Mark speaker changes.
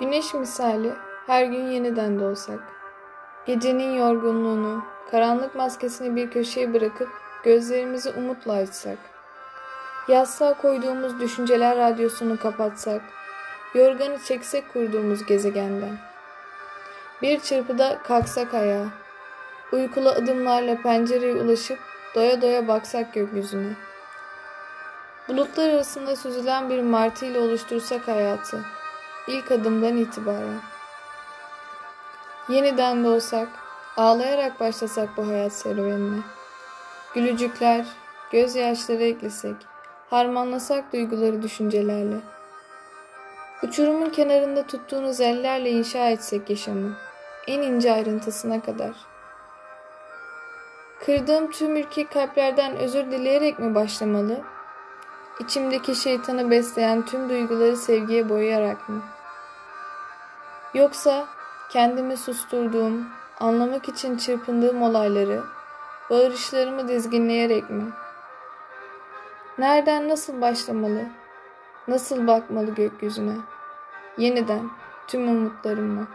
Speaker 1: Güneş misali her gün yeniden doğsak. Gecenin yorgunluğunu, karanlık maskesini bir köşeye bırakıp gözlerimizi umutla açsak. Yastığa koyduğumuz düşünceler radyosunu kapatsak. Yorganı çeksek kurduğumuz gezegenden. Bir çırpıda kalksak ayağa. Uykulu adımlarla pencereye ulaşıp doya doya baksak gökyüzüne. Bulutlar arasında süzülen bir martı ile oluştursak hayatı. İlk adımdan itibaren. Yeniden doğsak, ağlayarak başlasak bu hayat serüvenine. Gülücükler, gözyaşları eklesek, harmanlasak duyguları düşüncelerle. Uçurumun kenarında tuttuğunuz ellerle inşa etsek yaşamı, en ince ayrıntısına kadar. Kırdığım tüm ürkek kalplerden özür dileyerek mi başlamalı? İçimdeki şeytanı besleyen tüm duyguları sevgiye boyayarak mı? Yoksa kendimi susturduğum, anlamak için çırpındığım olayları, bağırışlarımı dizginleyerek mi? Nereden nasıl başlamalı? Nasıl bakmalı gökyüzüne? Yeniden tüm umutlarımla.